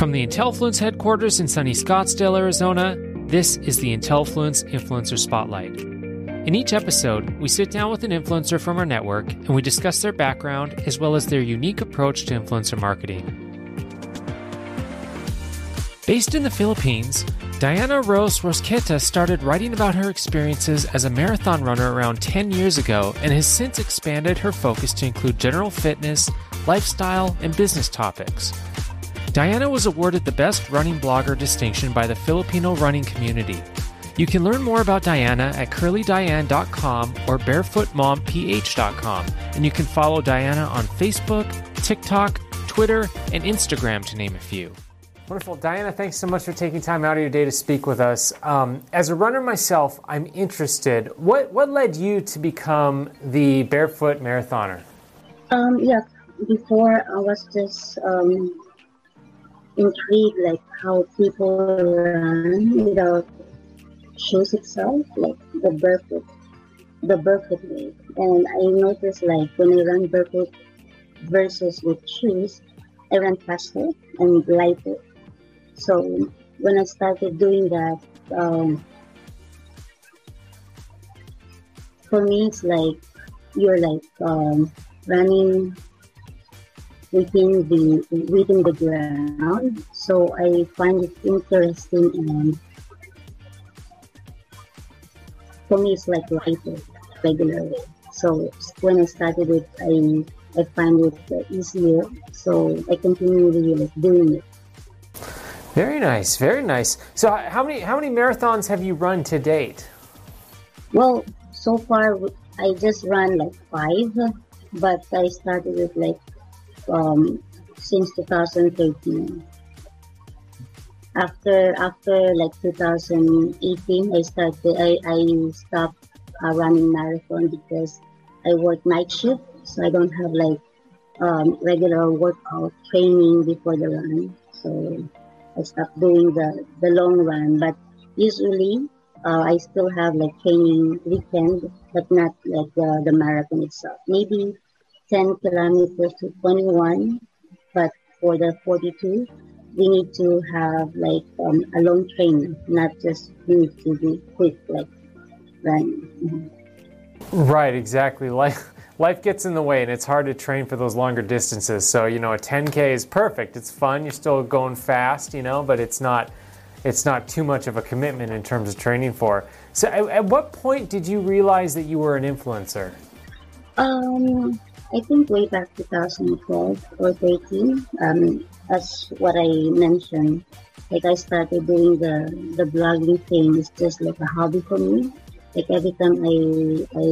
From the Intellifluence headquarters in sunny Scottsdale, Arizona, this is the Intellifluence Influencer Spotlight. In each episode, we sit down with an influencer from our network and we discuss their background as well as their unique approach to influencer marketing. Based in the Philippines, Diana Rose Rosqueta started writing about her experiences as a marathon runner around 10 years ago and has since expanded her focus to include general fitness, lifestyle, and business topics. Diana was awarded the Best Running Blogger distinction by the Filipino running community. You can learn more about Diana at curlydiane.com or barefootmomph.com, and you can follow Diana on Facebook, TikTok, Twitter, and Instagram, to name a few. Wonderful. Diana, thanks so much for taking time out of your day to speak with us. Um, as a runner myself, I'm interested. What, what led you to become the barefoot marathoner? Um, yeah, before I was just um, intrigued like how people run without shoes itself, like the barefoot, the barefoot way. And I noticed like when I run barefoot versus with shoes, I run faster and lighter. So when I started doing that, um, for me it's like you're like um, running within the within the ground. So I find it interesting and for me it's like lighter regularly. So when I started it, I I find it easier. So I continue like doing it. Very nice, very nice. So how many how many marathons have you run to date? Well, so far I just ran like five, but I started with like um, since 2013. After after like 2018, I started I, I stopped uh, running marathon because I work night shift, so I don't have like um, regular workout training before the run. So I stopped doing the the long run, but usually uh, I still have like training weekend, but not like the, the marathon itself. Maybe 10 kilometers to 21, but for the 42, we need to have like um, a long training, not just need to be quick like running. Mm-hmm. Right, exactly. Life life gets in the way, and it's hard to train for those longer distances. So you know, a 10k is perfect. It's fun. You're still going fast, you know, but it's not it's not too much of a commitment in terms of training for. So, at, at what point did you realize that you were an influencer? Um, I think way back 2012 or 13, um, as what I mentioned, like I started doing the, the blogging thing It's just like a hobby for me. Like every time I, I,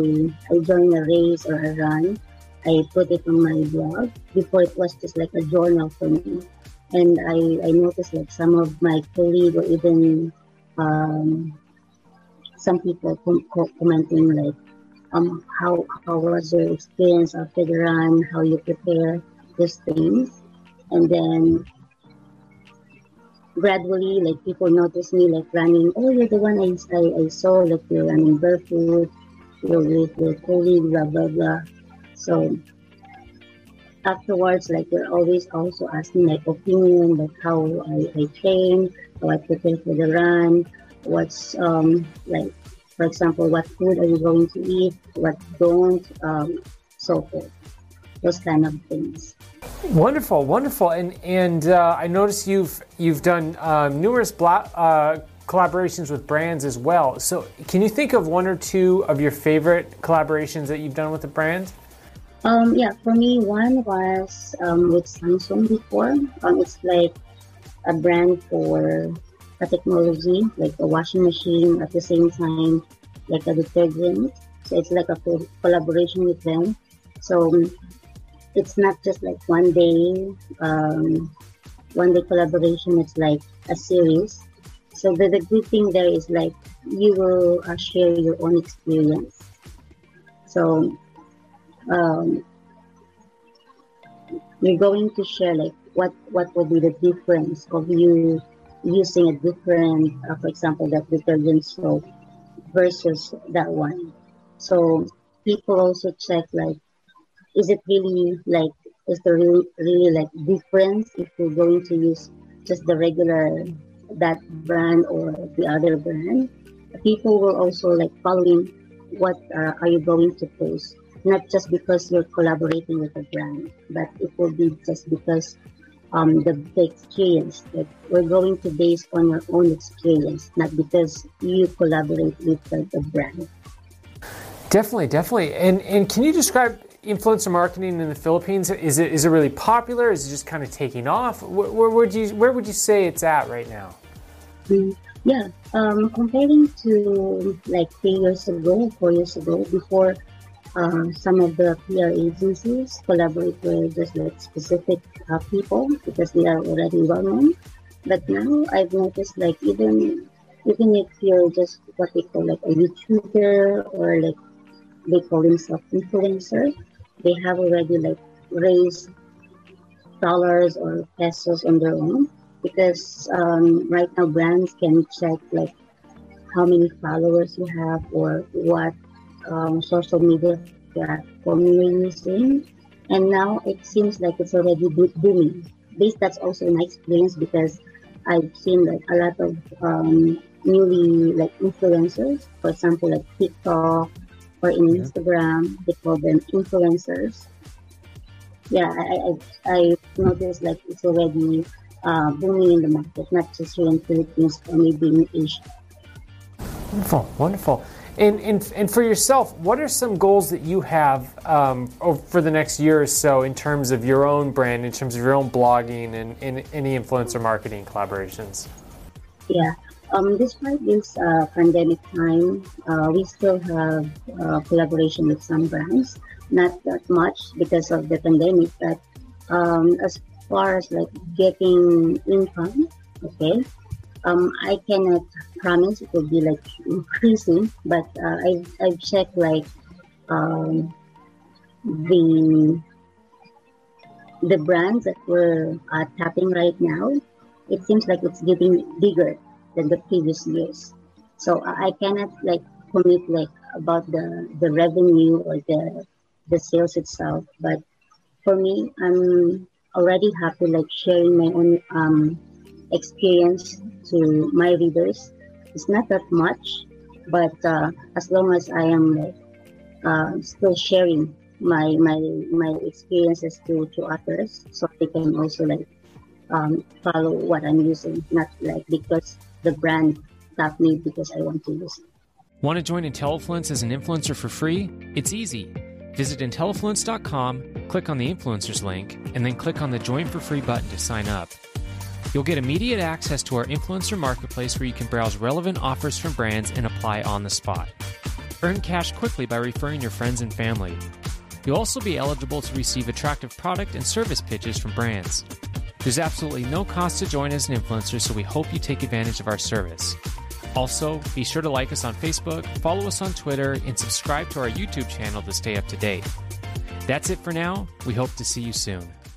I join a race or a run, I put it on my blog. Before it was just like a journal for me. And I, I noticed like some of my colleagues or even um, some people com- commenting like, um, how how was your experience after the run, how you prepare these things, and then gradually, like people notice me like running. Oh, you're the one I, I, I saw like you're running barefoot. You're with your colleague, blah blah blah. So afterwards, like they're always also asking like opinion, like how I, I train, how I prepare for the run, what's um like for example, what food are you going to eat, what don't, um, so forth. Those kind of things. Wonderful, wonderful, and and uh, I noticed you've you've done uh, numerous bla- uh, collaborations with brands as well. So, can you think of one or two of your favorite collaborations that you've done with a brand? Um, yeah, for me, one was um, with Samsung before. Um, it's like a brand for a technology, like a washing machine, at the same time, like a detergent. So it's like a collaboration with them. So it's not just like one day, um, one day collaboration. It's like a series. So the, the good thing there is like you will uh, share your own experience. So um, you're going to share like what what would be the difference of you using a different, uh, for example, that detergent soap versus that one. So people also check like, is it really like, is there really, really like difference if you're going to use just the regular that brand or the other brand, people will also like following what uh, are you going to post. Not just because you're collaborating with a brand, but it will be just because um, the, the experience. that we're going to base on your own experience, not because you collaborate with the, the brand. Definitely, definitely. And and can you describe influencer marketing in the Philippines? Is it is it really popular? Is it just kind of taking off? Where, where would you where would you say it's at right now? Mm, yeah, um, comparing to like three years ago, four years ago, before uh, some of the PR agencies collaborate with just like specific uh, people because they are already well known. But now I've noticed like even even if you're just what they call like a YouTuber or like they call themselves influencer, they have already like raised dollars or pesos on their own because um, right now brands can check like how many followers you have or what um, social media platform you're using and now it seems like it's already booming this that's also my experience because i've seen like a lot of um, newly like influencers for example like tiktok or in mm-hmm. Instagram, they call them influencers. Yeah, I, I, I noticed like it's already uh, booming in the market, not just here in Philippines, or maybe in Asia. Wonderful, wonderful. And, and, and for yourself, what are some goals that you have um, for the next year or so in terms of your own brand, in terms of your own blogging and, any influencer marketing collaborations? Yeah, um, despite this uh, pandemic time, uh, we still have uh, collaboration with some brands. Not that much because of the pandemic, but um, as far as like getting income, okay, um, I cannot promise it will be like increasing, but uh, I I've checked like um, the the brands that we're uh, tapping right now. It seems like it's getting bigger than the previous years. So I cannot like commit like about the the revenue or the the sales itself. But for me, I'm already happy like sharing my own um, experience to my readers. It's not that much, but uh, as long as I am uh, still sharing my my my experiences to to others, so they can also like um, follow what I'm using, not like because the brand got me because I want to use it. Want to join Intellifluence as an influencer for free? It's easy. Visit Intellifluence.com, click on the influencers link, and then click on the Join for Free button to sign up. You'll get immediate access to our influencer marketplace where you can browse relevant offers from brands and apply on the spot. Earn cash quickly by referring your friends and family. You'll also be eligible to receive attractive product and service pitches from brands. There's absolutely no cost to join as an influencer, so we hope you take advantage of our service. Also, be sure to like us on Facebook, follow us on Twitter, and subscribe to our YouTube channel to stay up to date. That's it for now. We hope to see you soon.